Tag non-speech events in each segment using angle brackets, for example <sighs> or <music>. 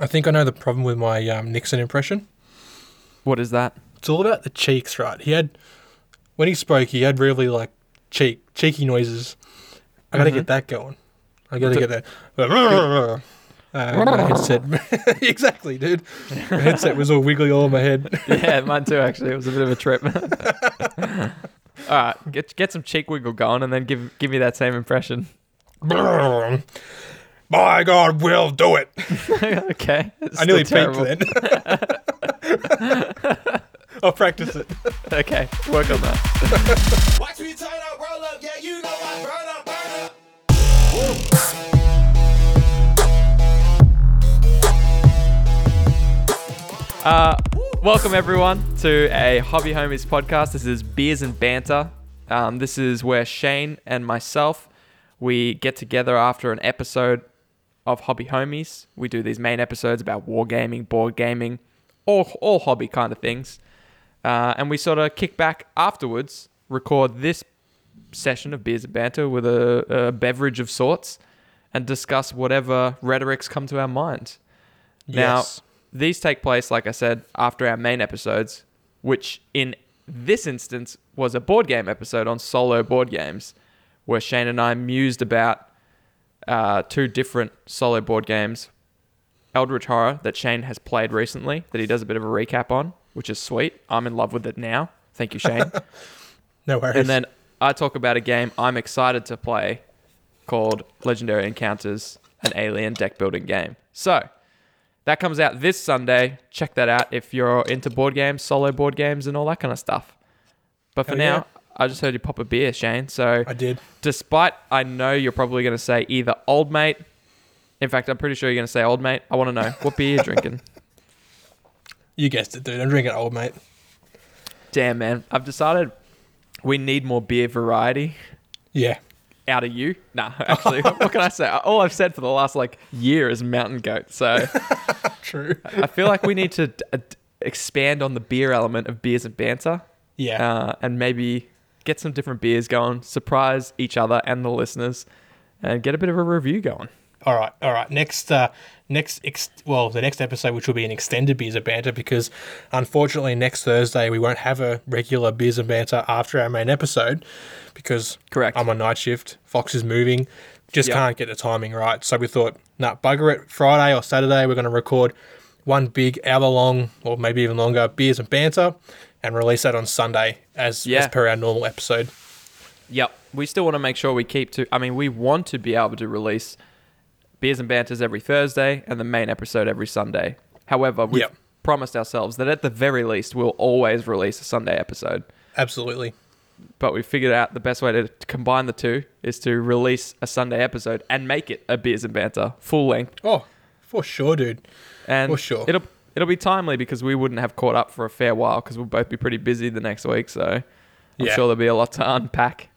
I think I know the problem with my um, Nixon impression. What is that? It's all about the cheeks, right? He had when he spoke, he had really like cheek cheeky noises. I got to Mhm. get that going. I got to get that. <laughs> Uh, my headset, <laughs> exactly, dude. My headset was all wiggly all in my head. <laughs> yeah, mine too. Actually, it was a bit of a trip. All right, get get some cheek wiggle going, and then give give me that same impression. By God, we'll do it. <laughs> okay, it's I nearly still peaked terrible. then. <laughs> I'll practice it. Okay, work on that. Watch me turn up, roll up, yeah, you know I burn up, burn up. Uh, welcome everyone to a Hobby Homies podcast. This is Beers and Banter. Um, this is where Shane and myself we get together after an episode of Hobby Homies. We do these main episodes about wargaming, board gaming, all all hobby kind of things, uh, and we sort of kick back afterwards, record this session of Beers and Banter with a, a beverage of sorts, and discuss whatever rhetorics come to our mind. Now, these take place, like I said, after our main episodes, which in this instance was a board game episode on solo board games, where Shane and I mused about uh, two different solo board games Eldritch Horror that Shane has played recently, that he does a bit of a recap on, which is sweet. I'm in love with it now. Thank you, Shane. <laughs> No worries. and then I talk about a game I'm excited to play called Legendary Encounters, an alien deck building game. So that comes out this Sunday. Check that out if you're into board games, solo board games, and all that kind of stuff. But for now, yeah. I just heard you pop a beer, Shane. So I did. despite I know you're probably going to say either old mate. In fact, I'm pretty sure you're going to say old mate. I want to know what beer you're <laughs> drinking. You guessed it, dude. I'm drinking old mate. Damn, man. I've decided we need more beer variety. Yeah. out of you. Nah, <laughs> actually, what can I say? All I've said for the last like year is mountain goat. So <laughs> True. I feel like we need to d- uh, d- expand on the beer element of beers and banter, Yeah. uh, and maybe get some different beers going, surprise each other and the listeners, and get a bit of a review going. All right, all right. Next, uh, next, ex- well, the next episode, which will be an extended beers and banter, because unfortunately, next Thursday we won't have a regular beers and banter after our main episode, because Correct. I'm on night shift. Fox is moving, just Yep. can't get the timing right. So we thought, nah, bugger it. Friday or Saturday, we're going to record one big hour long, or maybe even longer, beers and banter, and release that on Sunday as Yeah. as per our normal episode. Yep. We still want to make sure we keep to. I mean, we want to be able to release beers and banters every Thursday and the main episode every Sunday. However, we've Yep. promised ourselves that at the very least we'll always release a Sunday episode. Absolutely. But we figured out the best way to combine the two is to release a Sunday episode and make it a beers and banter full length. Oh, for sure, dude. And For sure. it'll it'll be timely because we wouldn't have caught up for a fair while because we'll both be pretty busy the next week. So I'm Yeah. sure there'll be a lot to unpack.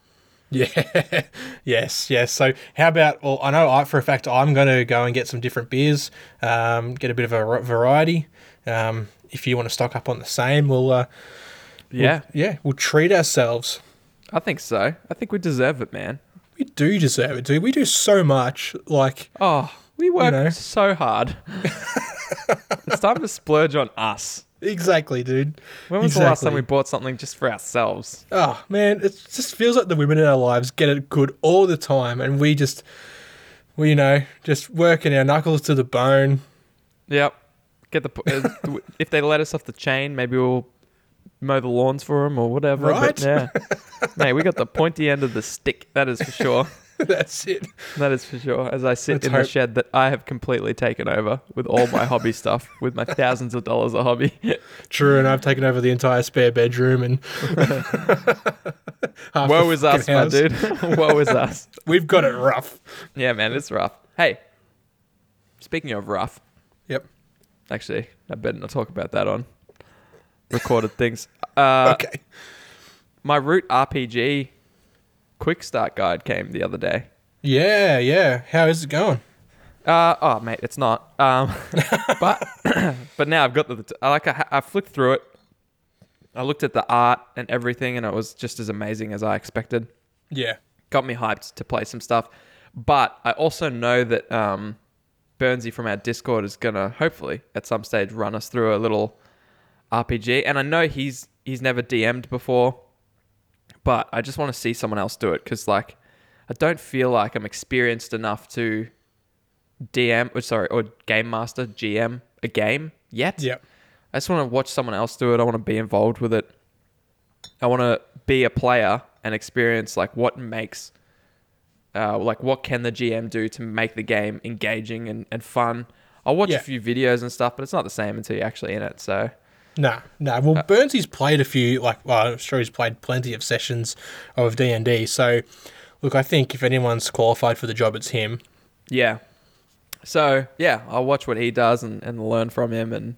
Yeah. <laughs> yes. Yes. So, how about? Well, I know I, for a fact I'm going to go and get some different beers, um, get a bit of a variety. Um, if you want to stock up on the same, we'll. Uh, we'll- Yeah, yeah. We'll treat ourselves. I think so. I think we deserve it, man. We do deserve it, dude. We do so much. Like, Oh, we work know. so hard. <laughs> <laughs> it's time to splurge on us. exactly, dude. When was the last time we bought something just for ourselves? Oh man, it just feels like the women in our lives get it good all the time, and we just, we you know, just working our knuckles to the bone. Yep. Get the uh, <laughs> if they let us off the chain, maybe we'll mow the lawns for them or whatever. but Right? yeah. <laughs> Mate, we got the pointy end of the stick. That is for sure. <laughs> That's it. That is for sure. As I sit Let's in the shed that I have completely taken over with all my hobby <laughs> stuff, with my thousands of dollars of hobby. True, and I've taken over the entire spare bedroom and. <laughs> half Woe the is us, fucking my house. dude. Woe is us. We've got it rough. Yeah, man, it's rough. Hey, speaking of rough, Yep. actually, I better not talk about that on recorded things. Uh, okay. My Root RPG quick start guide came the other day. Yeah, yeah. How is it going? Uh, oh, mate, it's not. Um, <laughs> but <coughs> but now I've got the. I like. I, I flicked through it. I looked at the art and everything, and it was just as amazing as I expected. Yeah. Got me hyped to play some stuff. But I also know that um, Burnsy from our Discord is gonna hopefully at some stage run us through a little RPG. And I know he's he's never DM'd before, but I just want to see someone else do it because like I don't feel like I'm experienced enough to DM or sorry or game master GM a game yet. Yep. I just want to watch someone else do it. I want to be involved with it. I want to be a player and experience like what makes, uh, like what can the GM do to make the game engaging and, and fun. I'll watch Yeah. a few videos and stuff, but it's not the same until you're actually in it. So Nah, nah. Well, uh, Burnsy's played a few, like, well, I'm sure he's played plenty of sessions of D and D. So, look, I think if anyone's qualified for the job, it's him. yeah, so yeah, I'll watch what he does and, and learn from him, and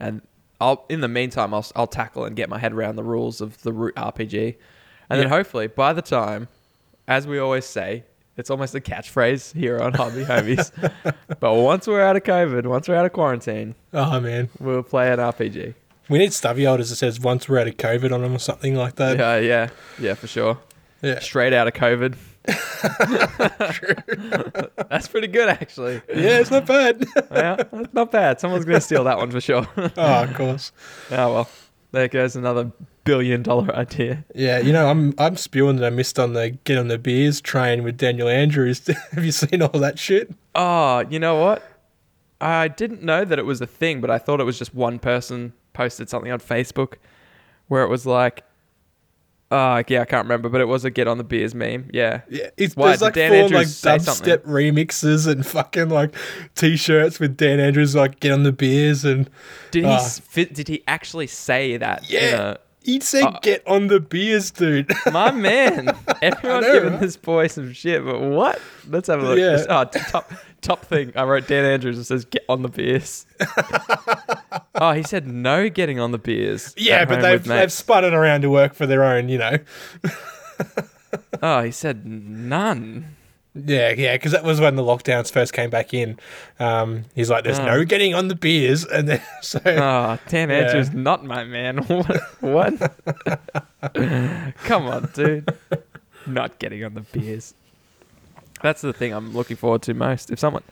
and I'll in the meantime I'll I'll tackle and get my head around the rules of the root RPG, and then hopefully by the time, as we always say, it's almost a catchphrase here on Hobby <laughs> Homies. but once we're out of COVID, once we're out of quarantine, Oh man, we'll play an RPG. We need stubby holders that says once we're out of COVID on them or something like that. Yeah, yeah, yeah, for sure. Yeah. Straight out of COVID. <laughs> <laughs> That's pretty good, actually. Yeah, it's not bad. <laughs> Yeah, that's not bad. Someone's gonna steal that one for sure. oh, of course. Oh well, there goes another billion dollar idea. Yeah, you know, I'm I'm spewing that I missed on the get on the beers train with Daniel Andrews. Have you seen all that shit? Oh, you know what? I didn't know that it was a thing, but I thought it was just one person posted something on Facebook where it was like, oh yeah, I can't remember, but it was a get on the beers meme. Yeah. Yeah, it's, Why, there's like Dan four Andrews like dubstep remixes and fucking like t-shirts with Dan Andrews like get on the beers and Did he uh, s fit, did he actually say that? in yeah, he said Uh, get on the beers, dude. <laughs> my man, <laughs> everyone's know, giving right? this boy some shit, but what? Let's have a look. Yeah. Oh, top top thing. I wrote Dan Andrews. and says get on the beers. <laughs> oh, he said no getting on the beers. yeah, but they've they've spun it around to work for their own, you know. Oh, he said none. Yeah, yeah, because that was when the lockdowns first came back in. Um, he's like, "There's Oh. no getting on the beers," <laughs> and then so Oh, Dan Yeah. Andrews, not my man. <laughs> what? what? Come on, dude. Not getting on the beers. That's the thing I'm looking forward to most. If someone,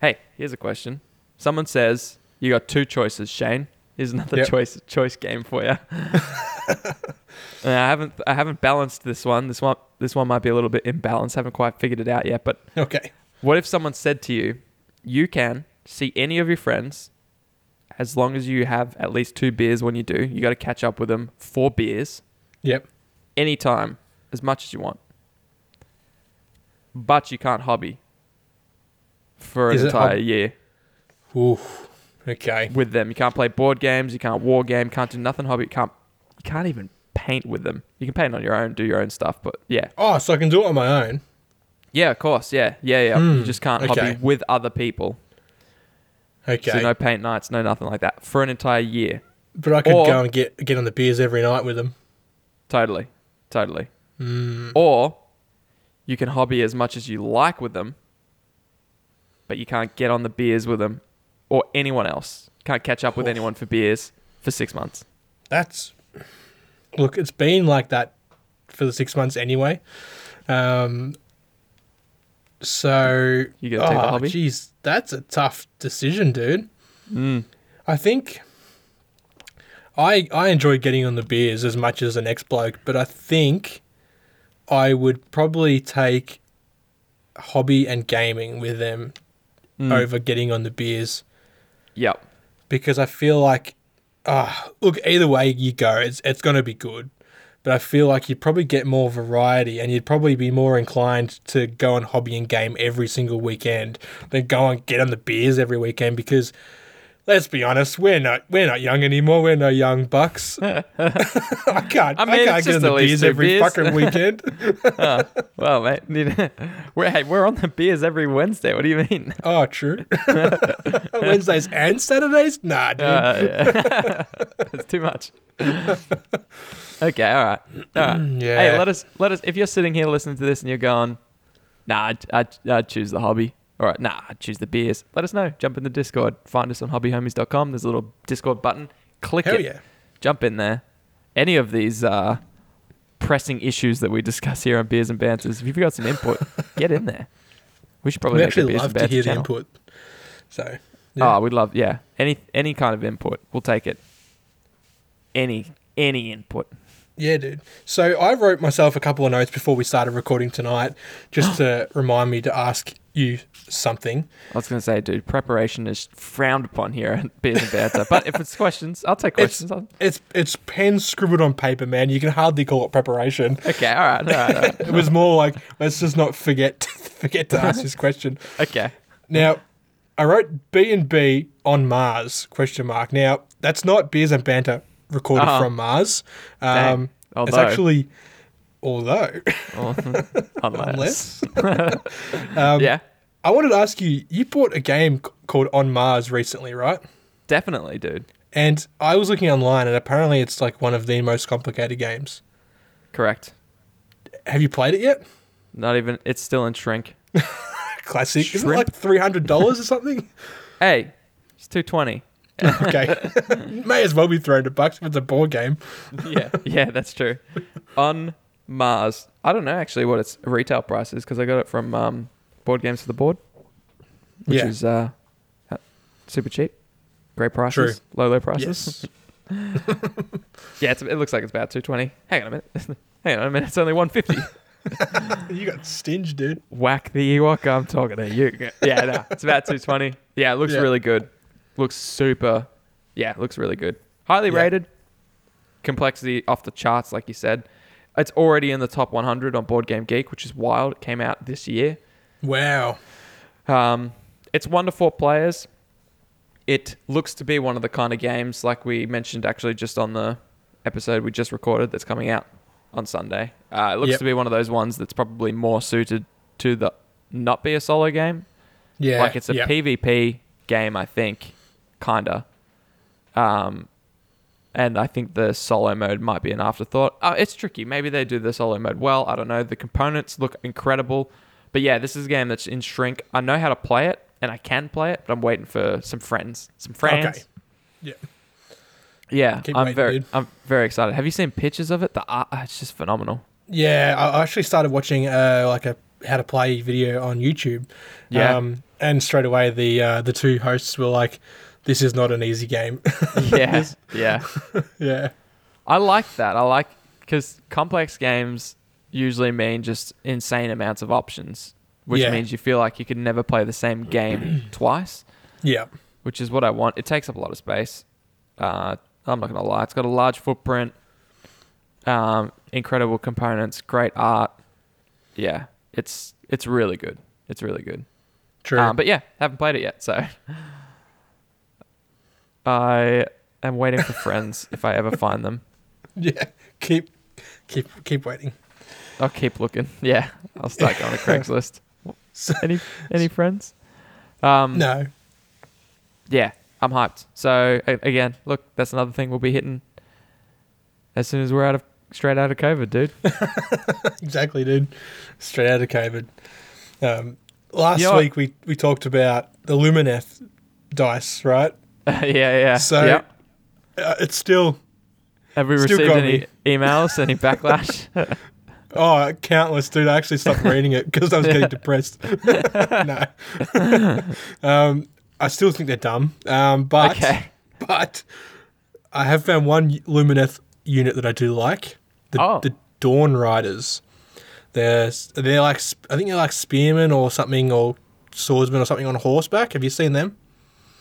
hey, here's a question. Someone says you got two choices, Shane. Here's another Yep. choice choice game for you. <laughs> Uh, I haven't I haven't balanced this one. This one this one might be a little bit imbalanced. I haven't quite figured it out yet. But okay, what if someone said to you, you can see any of your friends as long as you have at least two beers when you do. You got to catch up with them four beers yep, anytime, as much as you want. But you can't hobby for an Is entire hob- year Ooh, okay, with them. You can't play board games. You can't war game. Can't do nothing hobby. You can't. You can't even paint with them. You can paint on your own, do your own stuff. But yeah, Oh, so I can do it on my own. yeah, of course, yeah, yeah, yeah. you Hmm, just can't okay. hobby with other people. Okay, So no paint nights, no nothing like that for an entire year. but I could or- go and get get on the beers every night with them. Totally. Totally. Hmm. Or you can hobby as much as you like with them, but you can't get on the beers with them or anyone else. Can't catch up with anyone for beers for six months. That's look, it's been like that for the six months anyway. Um, so You gonna take the oh, hobby? Jeez, that's a tough decision, dude. Mm. I think I I enjoy getting on the beers as much as the next bloke, but I think I would probably take hobby and gaming with them Mm. over getting on the beers Yep. because I feel like, ah, look, either way you go, it's it's gonna be good. But I feel like you'd probably get more variety, and you'd probably be more inclined to go on hobby and game every single weekend than go and get on the beers every weekend. Because let's be honest, we're not we're not young anymore. We're no young bucks. <laughs> <laughs> I can't. I I, can't get on the beers every beers. fucking <laughs> weekend. Oh, well, mate, you know, we're hey, we're on the beers every Wednesday. What do you mean? oh, true. Wednesdays and Saturdays? Nah, dude. Uh, yeah. it's too much. okay, all right, all right. yeah. Hey, let us let us. If you're sitting here listening to this and you're going, nah, I'd, I'd, I'd choose the hobby. All right, nah, choose the beers. Let us know. Jump in the Discord. Find us on hobbyhomies.com. There's a little Discord button. Click Hell it. yeah. Jump in there. Any of these uh, pressing issues that we discuss here on Beers and Banters, if you've got some input, <laughs> get in there. We should probably We actually love to hear the input. So yeah. Oh, we'd love yeah. Any any kind of input, we'll take it. Any any input. Yeah, dude. So I wrote myself a couple of notes before we started recording tonight, just <gasps> to remind me to ask you something. I was gonna say, dude, preparation is frowned upon here at Beers and Banter. but if it's questions, I'll take questions. I'll- it's it's pen scribbled on paper, man. You can hardly call it preparation. Okay, all right, all right, all right. <laughs> It was more like let's just not forget <laughs> forget to ask this question. Okay. Now, I wrote B and B on Mars question mark. Now that's not beers and banter recorded Uh-huh. from Mars. Um, it's actually although <laughs> Unless. unless <laughs> um, yeah, I wanted to ask you, you bought a game called On Mars recently, right? definitely, dude. And I was looking online, and apparently it's like one of the most complicated games. Correct. Have you played it yet? Not even. It's still in shrink. <laughs> Classic. Isn't it like three hundred dollars or something? Hey, it's two twenty. <laughs> okay, may as well be three hundred bucks if it's a board game. <laughs> yeah, yeah, that's true. On Mars, I don't know actually what its retail price is because I got it from um, Board Games for the Board, which Yeah. is uh, uh, super cheap, great prices, low low prices. Yes. <laughs> Yeah, it's, it looks like it's about two twenty. Hang on a minute. Hang on a minute. It's only one fifty. you got stinged, dude. Whack the Ewok. I'm talking to you. Yeah, no, it's about two twenty. Yeah, it looks Yeah. really good. Looks super. Yeah, looks really good. Highly Yeah. rated. Complexity off the charts, like you said. It's already in the top 100 on Board Game Geek, which is wild. It came out this year. Wow. Um, it's one to four players. It looks to be one of the kind of games, like we mentioned actually just on the episode we just recorded that's coming out on Sunday. Uh, it looks Yep. to be one of those ones that's probably more suited to the not be a solo game. Yeah. Like it's a yeah. PvP game, I think, kinda. Um, and I think the solo mode might be an afterthought. Uh, it's tricky. Maybe they do the solo mode well. I don't know. The components look incredible, but yeah, this is a game that's in shrink. I know how to play it, and I can play it, but I'm waiting for some friends. Some friends. Okay. Yeah. Yeah, Keep I'm waiting, very, dude. I'm very excited. Have you seen pictures of it? The art, uh, it's just phenomenal. Yeah, I I actually started watching uh, like a how to play video on YouTube. Yeah. Um, and straight away the uh, the two hosts were like, "This is not an easy game." <laughs> Yeah, yeah. <laughs> yeah. I like that. I like because complex games usually mean just insane amounts of options, which Yeah. means you feel like you can never play the same game <clears throat> twice, Yeah. which is what I want. It takes up a lot of space. Uh, I'm not gonna lie. It's got a large footprint, um, incredible components, great art. Yeah, it's it's really good. It's really good. True. Um, but yeah, haven't played it yet, so <laughs> I am waiting for friends if I ever find them. <laughs> yeah. Keep keep keep waiting. I'll keep looking. <laughs> Yeah, I'll start going to <laughs> Craigslist. So, Any any friends? Um, no. Yeah, I'm hyped. So again, look, that's another thing we'll be hitting as soon as we're out of straight out of COVID, dude. Exactly, dude. Straight out of COVID. Um, last You know week we, we talked about the Lumineth dice, right? <laughs> yeah, yeah. So Yep. uh, it's still Have we still received any emails, any <laughs> backlash? <laughs> oh countless, dude. I actually stopped reading it because I was getting depressed. no, um, I still think they're dumb. Um, but okay. but I have found one Lumineth unit that I do like. The, Oh. the Dawn Riders. They're they're like I think they're like spearmen or something or swordsmen or something on horseback. Have you seen them?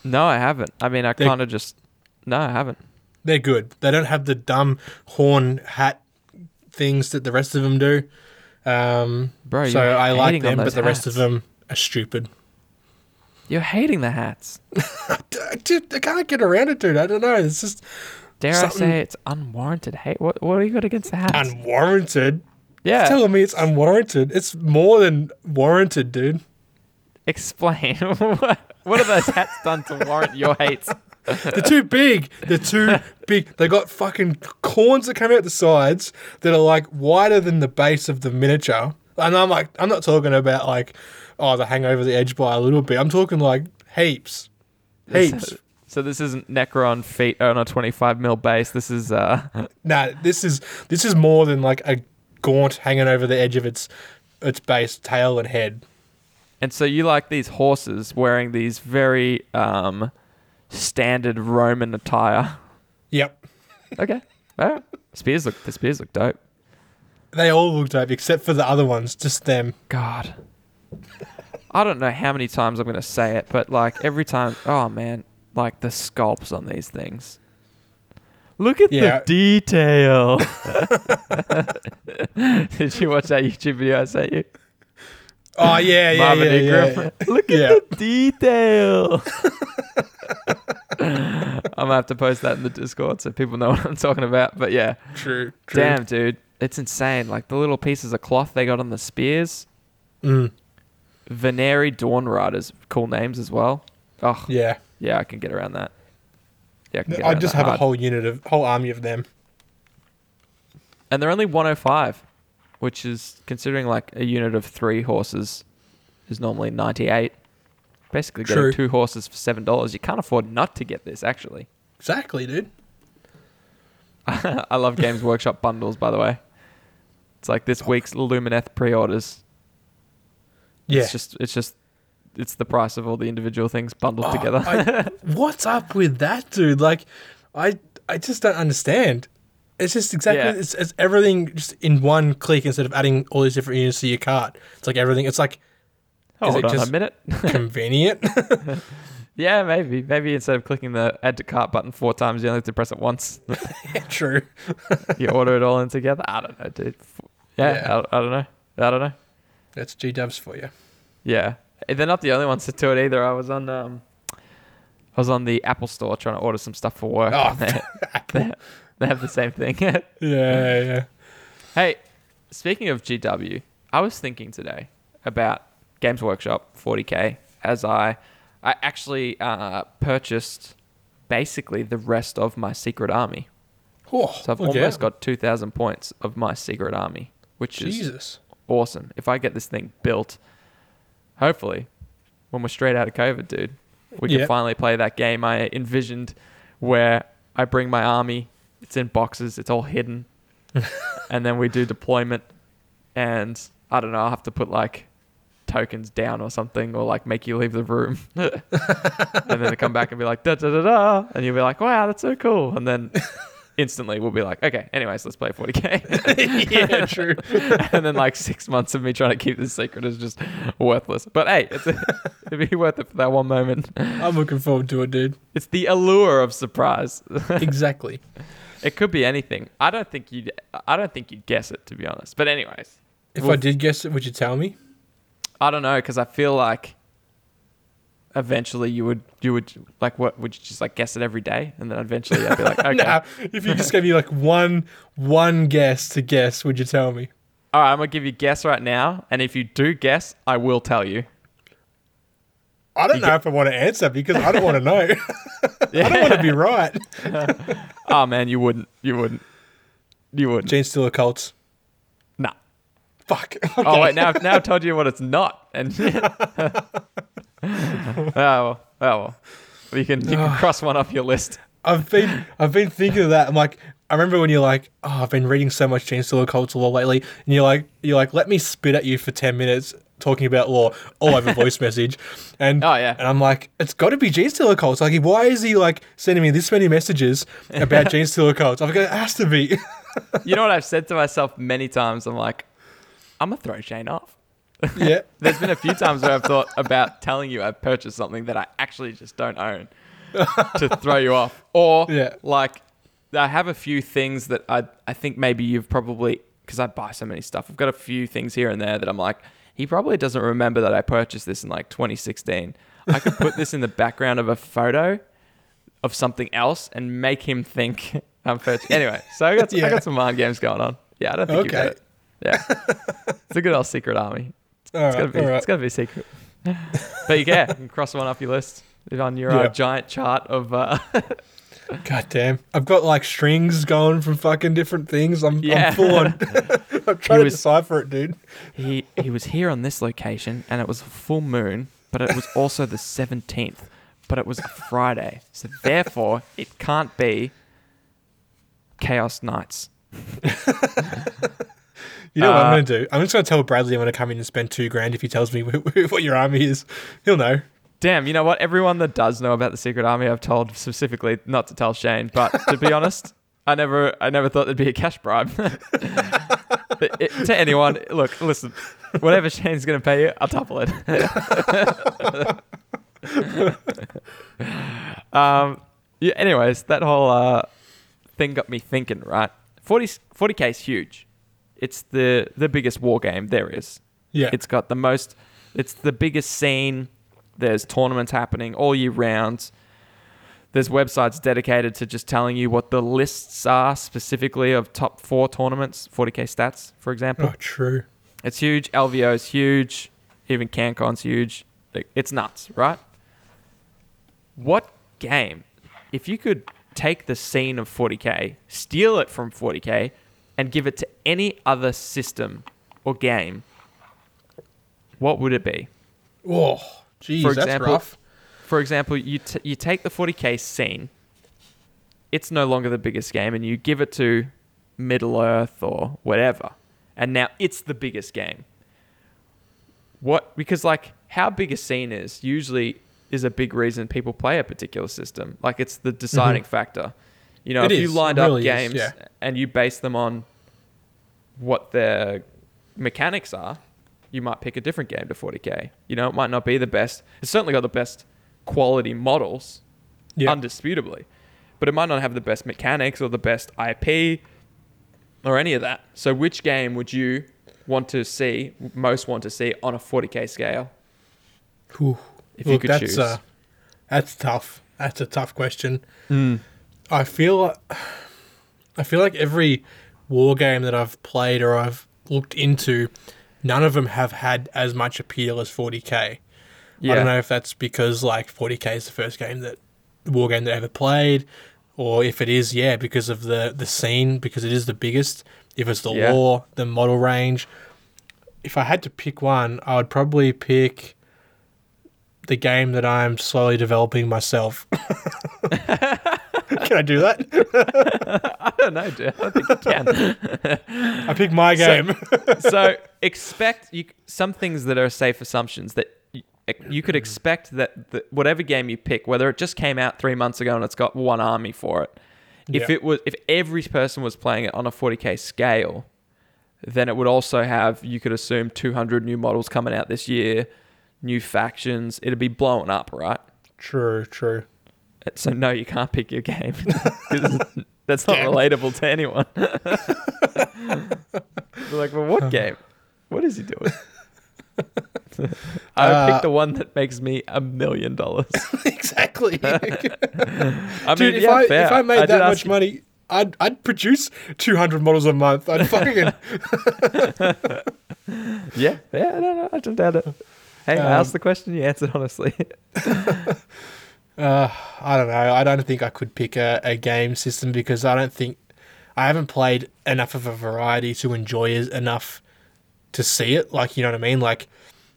No, I haven't. I mean, I kind of just no, I haven't. They're good. They don't have the dumb horn hat things that the rest of them do. Um, Bro, so you're I like them, but the rest of them are stupid. You're hating the hats. <laughs> Dude, I can't get around it, dude. I don't know. It's just Dare I say it's unwarranted hate? What what are you got against the hats? unwarranted. yeah, Telling me it's unwarranted. It's more than warranted, dude. Explain. <laughs> what have those hats done to warrant your hates? They're too big. They're too big. They got fucking corns that come out the sides that are like wider than the base of the miniature. And I'm like, I'm not talking about like, oh, they hang over the edge by a little bit. I'm talking like heaps, heaps. So this isn't Necron feet on a 25 mil base. This is uh <laughs> Nah, this is this is more than like a gaunt hanging over the edge of its its base, tail and head. And so you like these horses wearing these very um, standard Roman attire. Yep. Okay. All right. Spears look the spears look dope. They all look dope except for the other ones, just them. God. I don't know how many times I'm gonna say it, but like every time oh man, like the sculpts on these things. Look at Yeah. the detail. <laughs> Did you watch that YouTube video I sent you? Oh yeah, yeah, Marvin yeah, yeah, Ingram. <laughs> yeah. Look at the detail. <laughs> I'm gonna have to post that in the Discord so people know <laughs> what I'm talking about. But yeah, True, true. damn, dude, it's insane. Like the little pieces of cloth they got on the spears. Mm, Vanari Dawn Riders, cool names as well. Oh, yeah, yeah. I can get around that. Yeah, I can get I just have a whole unit of whole army of them. and they're only 105, which is considering like a unit of three horses is normally 98. Basically, getting True. two horses for seven dollars. You can't afford not to get this. Actually, Exactly, dude. <laughs> I love Games Workshop bundles. By the way, it's like this week's Lumineth pre-orders. Yeah. It's just, it's just, it's the price of all the individual things bundled Oh, together. I- <laughs> what's up with that, dude? Like, I I just don't understand. It's just exactly Yeah. it's, it's everything just in one click instead of adding all these different units to your cart. It's like everything. It's like Hold it on just- a minute. <laughs> convenient. <laughs> yeah, maybe, maybe instead of clicking the add to cart button four times, you only have to press it once. <laughs> True. you order it all in together. I don't know, dude. Yeah, Yeah. I, I don't know. I don't know. That's G Dubs for you. Yeah, Eh, they're not the only ones to do it either. I was on um, I was on the Apple Store trying to order some stuff for work. Oh, they, <laughs> they, have the same thing. <laughs> Yeah, yeah. hey, speaking of GW, I was thinking today about Games Workshop 40k as I I actually uh, purchased basically the rest of my secret army. Oh, So I've look almost got 2,000 points of my secret army, which is Jesus. awesome. If I get this thing built, hopefully, when we're straight out of COVID, dude, we can finally play that game I envisioned where I bring my army, it's in boxes, it's all hidden, <laughs> and then we do deployment, and I don't know, I'll have to put like tokens down or something, or like make you leave the room, <laughs> and then they come back and be like da da da da, and you'll be like, wow, that's so cool, and then. <laughs> Instantly, we'll be like, okay. Anyways, let's play 40k. yeah, true. and then like six months of me trying to keep this secret is just worthless. But hey, it's it'd be worth it for that one moment. I'm looking forward to it, dude. It's the allure of surprise. exactly. It could be anything. I don't think you'd. I don't think you'd guess it to be honest. But anyways, If Well- I did guess it, would you tell me? I don't know because I feel like eventually you would you would like what would you just like guess it every day and then eventually I'd be like <laughs> okay Nah, if you just gave me like one one guess to guess, would you tell me? all right I'm gonna give you a guess right now and if you do guess I will tell you I don't know if I want to answer because I don't want to know. <laughs> I don't want to be right. oh <laughs> man you wouldn't you wouldn't you wouldn't Genestealer Cults. nah Fuck. <laughs> Oh wait, now now I've told you what it's not, and oh well, oh well. You can you can cross one off your list. I've been I've been thinking of that. I'm like, I remember when you're like, oh, I've been reading so much Genestealer Cults law lately, and you're like, you're like, let me spit at you for ten minutes talking about law all over <laughs> voice message, and Oh, yeah. and I'm like, it's got to be Genestealer Cults. Like, why is he like sending me this many messages about <laughs> Genestealer Cults? I'm like, it has to be. <laughs> You know what I've said to myself many times. I'm like, I'm gonna throw Shane off. yeah, There's been a few times where I've thought about telling you I've purchased something that I actually just don't own to throw you off, or Yeah. like I have a few things that I I think maybe you've probably because I buy so many stuff. I've got a few things here and there that I'm like he probably doesn't remember that I purchased this in like 2016. I could put this in the background of a photo of something else and make him think <laughs> I'm purchasing. Anyway, so I got I Yeah. got some mind games going on. Yeah, I don't think you Okay. get it. Yeah, it's a good old secret army. all It's gotta right, be. all right. It's gotta be secret. <laughs> but you can, you can cross one off your list on your uh, giant chart of. Uh, <laughs> God damn, I've got like strings going from fucking different things. I'm, Yeah. I'm full on. <laughs> <laughs> I'm trying to was- decipher it, dude. he he was here on this location, and it was a full moon, but it was also the seventeenth, but it was a Friday, so therefore it can't be Chaos Knights. You know what I'm Uh, going to do? I'm just going to tell Bradley I'm going to come in and spend two grand if he tells me <laughs> what your army is. He'll know. Damn, you know what? Everyone that does know about the secret army, I've told specifically not to tell Shane. But to be <laughs> honest, I never, I never thought there'd be a cash bribe. <laughs> It- to anyone, look, listen, whatever Shane's gonna pay you, I'll topple it. <laughs> um, yeah. Anyways, that whole uh, thing got me thinking. Right, 40 k is huge. It's the the biggest war game there is. Yeah. It's got the most. It's the biggest scene. There's tournaments happening all year round. There's websites dedicated to just telling you what the lists are specifically of top four tournaments, 40k stats, for example. oh, true. It's huge. LVO is huge. Even CanCon's huge. It's nuts, right? What game, if you could take the scene of 40k, steal it from 40k, and give it to any other system or game, what would it be? Oh, geez, For that's example- rough. For example, you t- you take the 40k scene. It's no longer the biggest game, and you give it to Middle Earth or whatever, and now it's the biggest game. What? Because like how big a scene is usually is a big reason people play a particular system. Like it's the deciding factor. You know, Mm-hmm. It if you lined up really is, games yeah. and you base them on what their mechanics are, you might pick a different game to 40k. You know, it might not be the best. It's certainly got the best quality models, Yeah. undisputably, but it might not have the best mechanics or the best IP or any of that. So, which game would you want to see, most want to see on a 40k scale? If you could that's, choose. Uh, that's tough. That's a tough question. Hmm. I feel, I feel like every war game that I've played or I've looked into, none of them have had as much appeal as 40k. I don't know if that's because like 40k is the first game that the war game that I ever played, or if it is, yeah, because of the the scene, because it is the biggest. If it's the Yeah. lore, the model range. If I had to pick one, I would probably pick the game that I'm slowly developing myself. <laughs> <laughs> Can I do that? <laughs> I don't know, dude. I don't think you can. <laughs> I pick my game. <laughs> so expect you some things that are safe assumptions that you, you could expect that the, whatever game you pick, whether it just came out three months ago and it's got one army for it, if Yeah. it was if every person was playing it on a 40k scale, then it would also have you could assume 200 new models coming out this year, new factions. It'd be blowing up, right? true, true. So no, you can't pick your game. <laughs> <laughs> That's not relatable to anyone. <laughs> They're like, well, what game? What is he doing? I would Uh, pick the one that makes me a million dollars. exactly. I mean, Dude, if yeah, I fair. if I made did that much you- money, I'd I'd produce two hundred models a month. I'd fucking yeah, yeah, no, no, I don't doubt it. Hey, I Um, asked the question, you answered honestly. Uh, I don't know. I don't think I could pick a, a game system because I don't think I haven't played enough of a variety to enjoy it enough to see it. Like you know what I mean? Like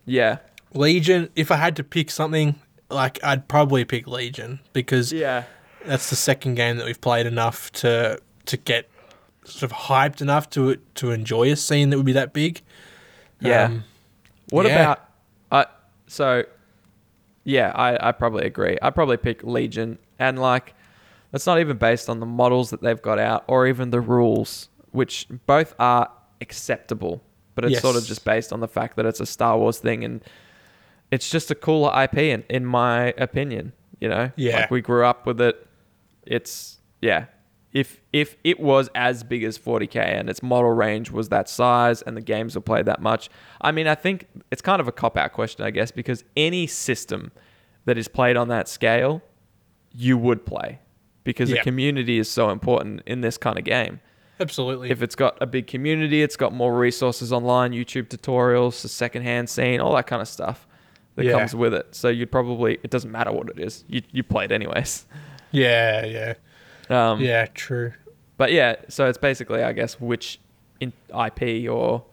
yeah, Legion. If I had to pick something, like I'd probably pick Legion because yeah, that's the second game that we've played enough to to get sort of hyped enough to to enjoy a scene that would be that big. yeah. Um, What Yeah. about uh so yeah, I, I probably agree. I probably pick Legion and like it's not even based on the models that they've got out or even the rules, which both are acceptable. But it's sort of just based on the fact that it's a Star Wars thing and it's just a cooler IP in, in my opinion, you know? Yeah. Like we grew up with it. It's yeah. If if it was as big as 40k and its model range was that size and the games were played that much, I mean, I think it's kind of a cop out question, I guess, because any system that is played on that scale, you would play because the community is so important in this kind of game. absolutely. If it's got a big community, it's got more resources online, YouTube tutorials, the secondhand scene, all that kind of stuff that Yeah. comes with it. So you'd probably it doesn't matter what it is, you you play it anyways. yeah, yeah, Um, yeah. True. But yeah, so it's basically, I guess, which in IP or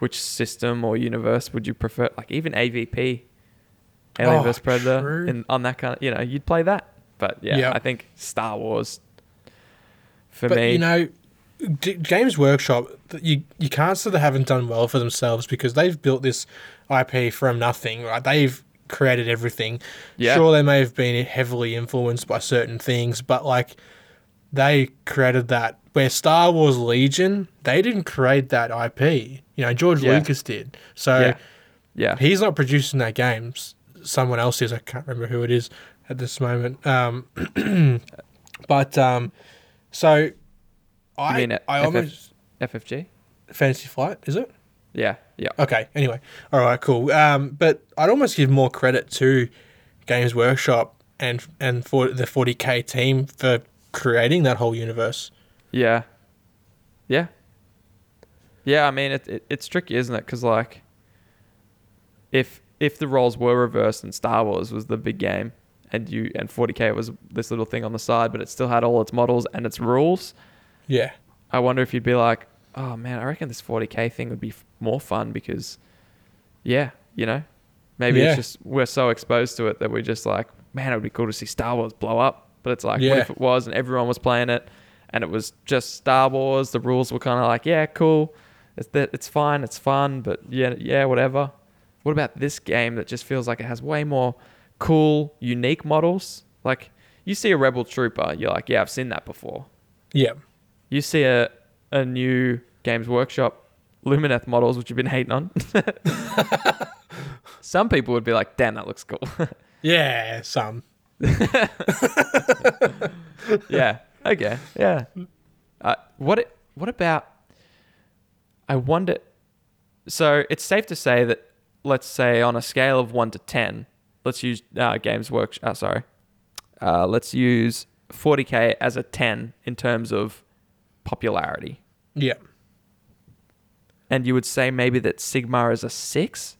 which system or universe would you prefer? Like even AVP, Alien Oh, vs Predator, in, on that kind of, you know, you'd play that. But yeah, Yep. I think Star Wars for But me. you know, D- Games Workshop, you you can't say they haven't done well for themselves because they've built this IP from nothing. Right? They've created everything. Yeah. Sure, they may have been heavily influenced by certain things, but like they created that. Where Star Wars Legion, they didn't create that IP. You know, George Yeah. Lucas did. So Yeah. Yeah. he's not producing that game. Someone else is. I can't remember who it is at this moment. Um, <clears throat> but um, so I mean I FF? almost FFG. Fantasy Flight is it? Yeah. Yeah. Okay. Anyway, all right, cool. Um, but I'd almost give more credit to Games Workshop and and for the 40k team for creating that whole universe. Yeah. Yeah. Yeah, I mean it, it it's tricky, isn't it? Because like, if if the roles were reversed and Star Wars was the big game, and you and 40k was this little thing on the side, but it still had all its models and its rules, Yeah. I wonder if you'd be like, oh man, I reckon this 40k thing would be f- more fun because, yeah, you know, maybe Yeah. it's just we're so exposed to it that we're just like, man, it would be cool to see Star Wars blow up. But it's like, what if it was and everyone was playing it, and it was just Star Wars? The rules were kind of like, yeah, cool, it's that it's fine, it's fun, but yeah, yeah, whatever. What about this game that just feels like it has way more cool, unique models? Like you see a Rebel Trooper, you're like, yeah, I've seen that before Yeah. you see a, a new Games Workshop Lumineth models, which you've been hating on. <laughs> <laughs> Some people would be like, damn, that looks cool. <laughs> Yeah. Some. <laughs> yeah. Okay. Yeah. Uh, what, it- what about, I wonder, so it's safe to say that, let's say on a scale of 1 to 10, let's use uh, Games Workshop, uh, sorry, uh, let's use 40k as a 10 in terms of popularity. Yeah. And you would say maybe that Sigmar is a 6?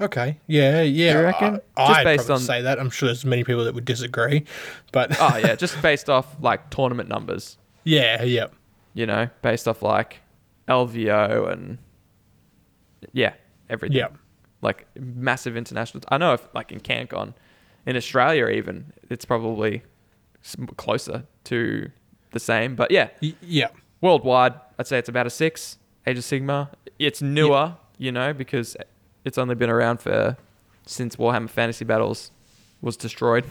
Okay. Yeah. Yeah. You reckon? I, Just I'd based on- say that. I'm sure there's many people that would disagree, but oh yeah, <laughs> just based off like tournament numbers, yeah. Yep. you know, based off like LVO and yeah, everything. Yeah. Like massive international. I know if like in CanCon, in Australia even, it's probably closer to the same. But yeah, Y- Yeah. worldwide, I'd say it's about a six. Age of Sigmar. It's newer, you know, because it's only been around for since Warhammer Fantasy Battles was destroyed.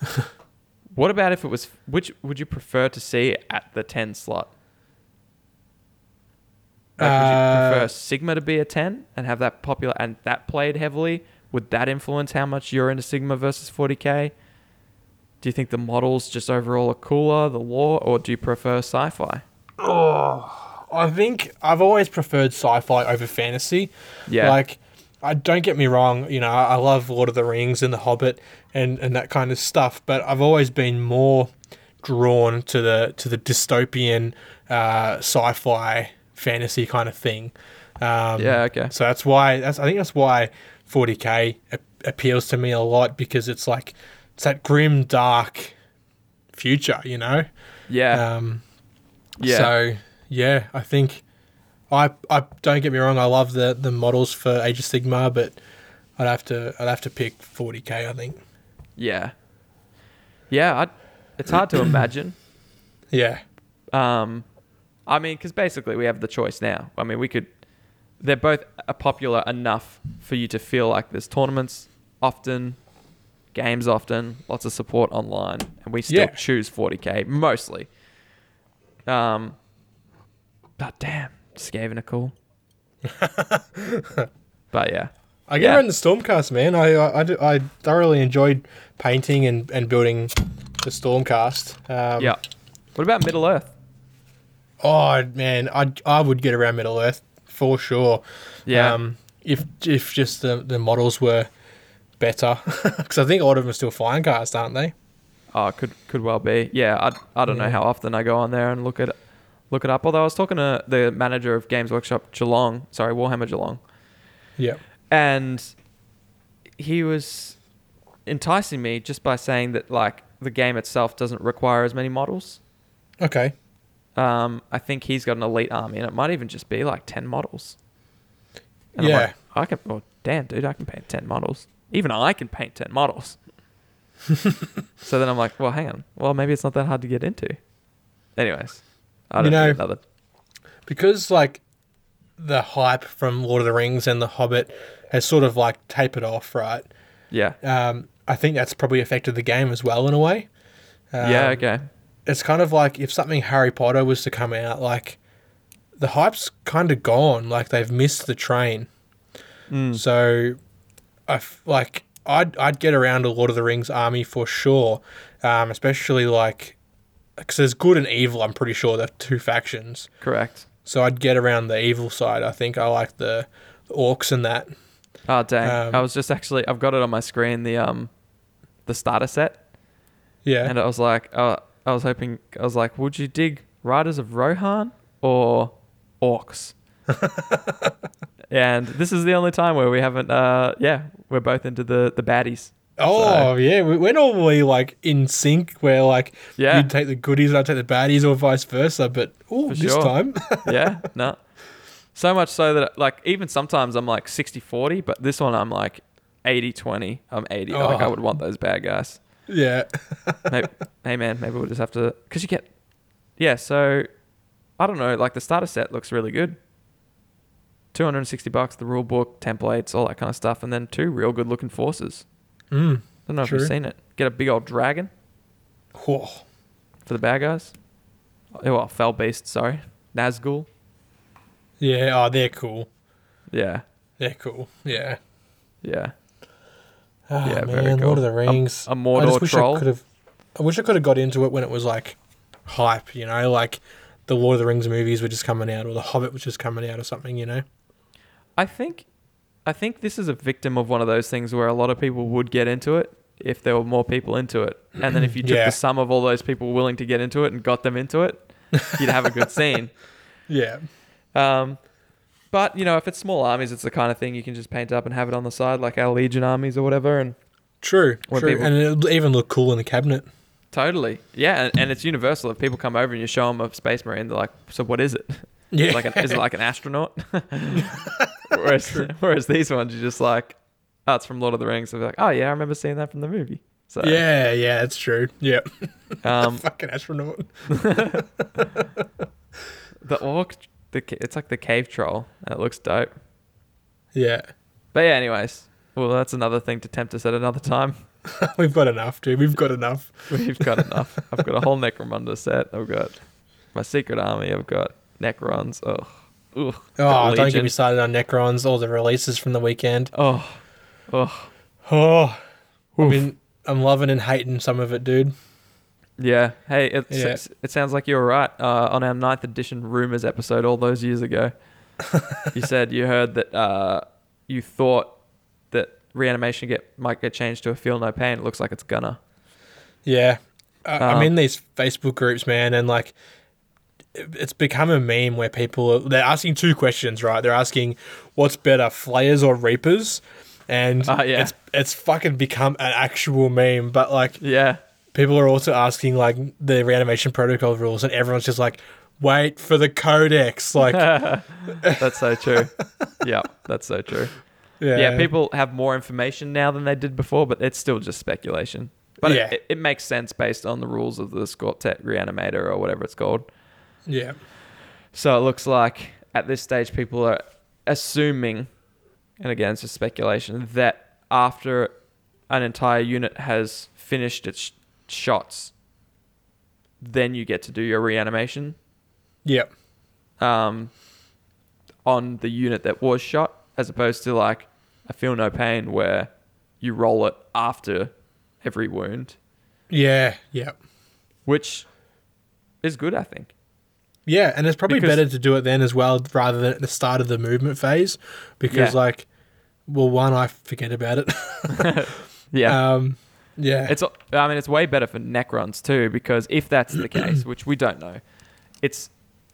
<laughs> what about if it was? Which would you prefer to see at the ten slot? Like, would you Uh, prefer Sigmar to be a ten and have that popular and that played heavily? Would that influence how much you're into Sigmar versus 40k? Do you think the models just overall are cooler, the lore, or do you prefer sci-fi? Oh, I think I've always preferred sci-fi over fantasy. Yeah. Like, I don't get me wrong. You know, I love Lord of the Rings and The Hobbit and and that kind of stuff. But I've always been more drawn to the to the dystopian uh, sci-fi fantasy kind of thing. Um, Yeah, okay. So that's why that's I think that's why 40k a- appeals to me a lot because it's like it's that grim, dark future. You know. Yeah. Um, yeah. so yeah, I think I I don't get me wrong. I love the the models for Age of Sigmar, but I'd have to I'd have to pick 40k. I think. yeah. Yeah. I'd, it's hard to imagine. <clears throat> Yeah. Um, I mean, because basically we have the choice now. I mean, we could. They're both uh, popular enough for you to feel like there's tournaments often, games often, lots of support online, and we still Yeah. choose 40k mostly. Um, but damn, Skaven are cool. but yeah, I get Yeah. around the Stormcast, man. I I, I, I thoroughly enjoyed painting and, and building the Stormcast. Um, yeah. What about Middle Earth? Oh man, I I would get around Middle Earth for sure. Yeah. Um, if if just the the models were better, <laughs> because I think a lot of them are still Finecast, aren't they? Oh, could could well be. Yeah, I, I don't know how often I go on there and look at look it up. Although I was talking to the manager of Games Workshop Geelong, sorry, Warhammer Geelong, Yeah. and he was enticing me just by saying that like the game itself doesn't require as many models. Okay. Um, I think he's got an elite army, and it might even just be like ten models. And I'm Yeah. like, I can. Oh, damn, dude, I can paint ten models. Even I can paint ten models. <laughs> so then I'm like, well, hang on. Well, maybe it's not that hard to get into. Anyways, I You don't know- need another. because like the hype from Lord of the Rings and The Hobbit has sort of like tapered off, right? Yeah. Um, I think that's probably affected the game as well in a way. Um, yeah. Okay. It's kind of like if something Harry Potter was to come out, like the hype's kind of gone. Like they've missed the train. Mm. So, I f- like I'd I'd get around a Lord of the Rings army for sure, um, especially like because there's good and evil. I'm pretty sure they're two factions. Correct. So I'd get around the evil side. I think I like the, the orcs and that. Oh dang! Um, I was just actually I've got it on my screen the um the starter set, Yeah. and I was like, uh, I was hoping I was like, would you dig Riders of Rohan or Orcs? <laughs> and this is the only time where we haven't. Uh, yeah, we're both into the the baddies. Oh yeah, we- we're normally like in sync. Where like Yeah. you'd take the goodies, and I'd take the baddies, or vice versa. But oh, this sure. time, <laughs> yeah, no. So much so that like even sometimes I'm like 60-40, but this one I'm like 80-20. I'm 80. Like I Oh. would want those bad guys. yeah, maybe, <laughs> hey man, maybe we'll just have to because you get yeah. So I don't know. Like the starter set looks really good. Two hundred and sixty bucks, the rule book, templates, all that kind of stuff, and then two real good looking forces. Mm. don't know if you've seen it. Get a big old dragon Oh, for the bad guys. Oh, well, fell beast. Sorry, Nazgul. yeah. Oh, they're cool. Yeah, They're cool. Yeah. yeah. Oh, Yeah, man, cool. Lord of the A- Rings. a Mordor I just wish troll. I could have. I wish I could have got into it when it was like hype. You know, like the Lord of the Rings movies were just coming out, or the Hobbit was just coming out, or something. You know. I think, I think this is a victim of one of those things where a lot of people would get into it if there were more people into it, and then if you took Yeah. the sum of all those people willing to get into it and got them into it, you'd have a good <laughs> scene. Yeah. Um, but you know, if it's small armies, it's the kind of thing you can just paint up and have it on the side, like our Legion armies or whatever. And True. True. people- And it'll even look cool in the cabinet. totally, yeah, and, and it's universal. If people come over and you show them a space marine, they're like, "So what is it? <laughs> Yeah. like, an, is it like an astronaut?" <laughs> <laughs> whereas, whereas these ones, you're just like, "Oh, it's from Lord of the Rings." They're like, "Oh yeah, I remember seeing that from the movie." So yeah, yeah, that's true. Yeah. <laughs> um, Fucking astronaut. the orc, the it's like the cave troll, and it looks dope. Yeah. But yeah, anyways, well, that's another thing to tempt us at another time. We've got enough, dude. We've got enough. We've got enough. I've got a whole Necromunda set. I've got my secret army. I've got Necrons. Ugh. Ugh. Oh, don't get me started on Necrons, all the releases from the weekend. Oh. Oh. Oh, <sighs> I mean, I'm loving and hating some of it, dude. Yeah. Hey, it, Yeah. it sounds like you were right uh, on our ninth edition rumors episode all those years ago. <laughs> you said you heard that uh, you thought that reanimation get might get changed to a feel no pain. It looks like it's gonna. Yeah. I, I'm Um, in these Facebook groups, man, and like, it's become a meme where people are, they're asking two questions, right? They're asking, what's better, Flayers or Reapers? And Ah, yeah. it's it's fucking become an actual meme. But like, Yeah. people are also asking like the reanimation protocol rules, and everyone's just like, wait for the codex. Like, <laughs> That's so true. <laughs> yeah, that's so true. yeah, yeah, people have more information now than they did before, but it's still just speculation. But Yeah. it, it, it makes sense based on the rules of the Scortet Reanimator or whatever it's called. Yeah, So it looks like at this stage, people are assuming, and again, it's just speculation, that after an entire unit has finished its sh- shots, then you get to do your reanimation yeah, um, on the unit that was shot, as opposed to like I feel no pain where you roll it after every wound, yeah, yeah. which is good, I think. Yeah, and it's probably Because- better to do it then as well rather than at the start of the movement phase because Yeah. like well one I forget about it. <laughs> Yeah, um yeah. it's I mean it's way better for Necrons too because if that's the case, <clears throat> which we don't know, it's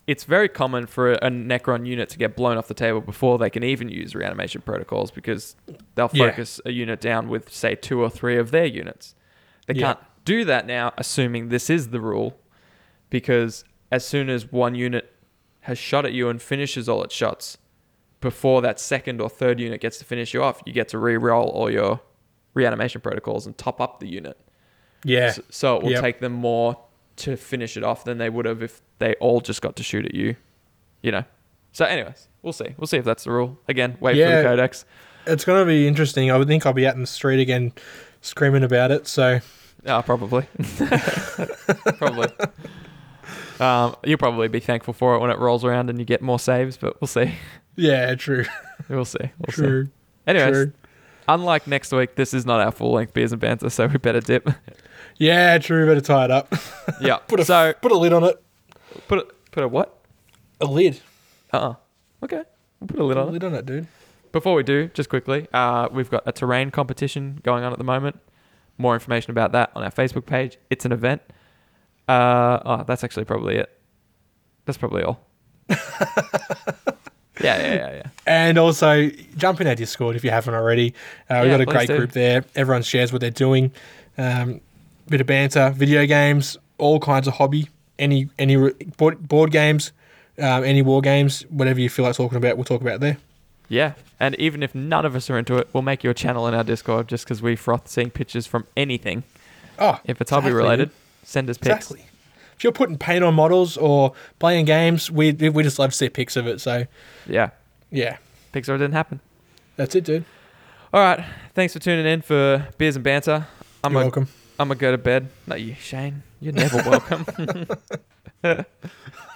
it's very common for a Necron unit to get blown off the table before they can even use reanimation protocols because they'll Yeah. focus a unit down with say two or three of their units. They Yeah. can't do that now, assuming this is the rule, because as soon as one unit has shot at you and finishes all its shots, before that second or third unit gets to finish you off, you get to re-roll all your reanimation protocols and top up the unit. yeah. S- So it will Yep. take them more to finish it off than they would have if they all just got to shoot at you. You know. So, anyways, we'll see. We'll see if that's the rule. Again, wait for the codex. It's going to be interesting. I would think I'll be out in the street again screaming about it. So, Oh, probably. <laughs> probably. <laughs> Um, you'll probably be thankful for it when it rolls around and you get more saves, but we'll see. <laughs> yeah, true. <laughs> We'll see. We'll see. True. Anyways, True. unlike next week, this is not our full length beers and banter, so we better dip. <laughs> Yeah, true. Better tie it up. yeah. Put a, so put a lid on it. put a, put a what? A lid. Uh. uh Okay. We'll put a lid Put a on it. lid on it, dude. Before we do, just quickly, uh, we've got a terrain competition going on at the moment. More information about that on our Facebook page. It's an event. Uh, oh, that's actually probably it. That's probably all. <laughs> yeah, yeah, yeah, yeah. And also, jump in our Discord if you haven't already. Uh, we've Yeah, got a great do. group there. Everyone shares what they're doing. Um, bit of banter, video games, all kinds of hobby. Any any board, board games, um, any war games, whatever you feel like talking about, we'll talk about there. Yeah, and even if none of us are into it, we'll make you a channel in our Discord just because we froth seeing pictures from anything. Oh, If it's hobby related. Send us pics. Exactly. If you're putting paint on models or playing games, we we just love to see pics of it. So Yeah, yeah, pics or it didn't happen. that's it, dude. All right, thanks for tuning in for beers and banter. I'm You're a, welcome. I'm gonna go to bed. Not you, Shane, you're never welcome. <laughs>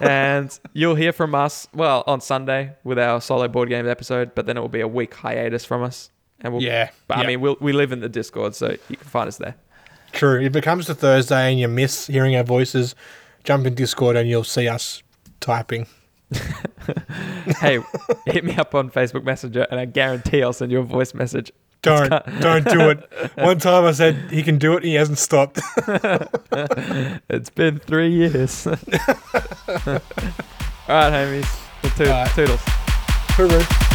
and you'll hear from us well on Sunday with our solo board game episode, but then it will be a week hiatus from us. And we'll, Yeah, but I mean, we'll, we live in the Discord, so you can find us there. True. If it comes to Thursday and you miss hearing our voices, jump in Discord and you'll see us typing. <laughs> hey, hit me up on Facebook Messenger, and I guarantee I'll send you a voice message. Don't <laughs> don't do it. <laughs> One time I said he can do it, and he hasn't stopped. It's been three years. All right, homies. Toodles. All right. Toodles. Hooroo.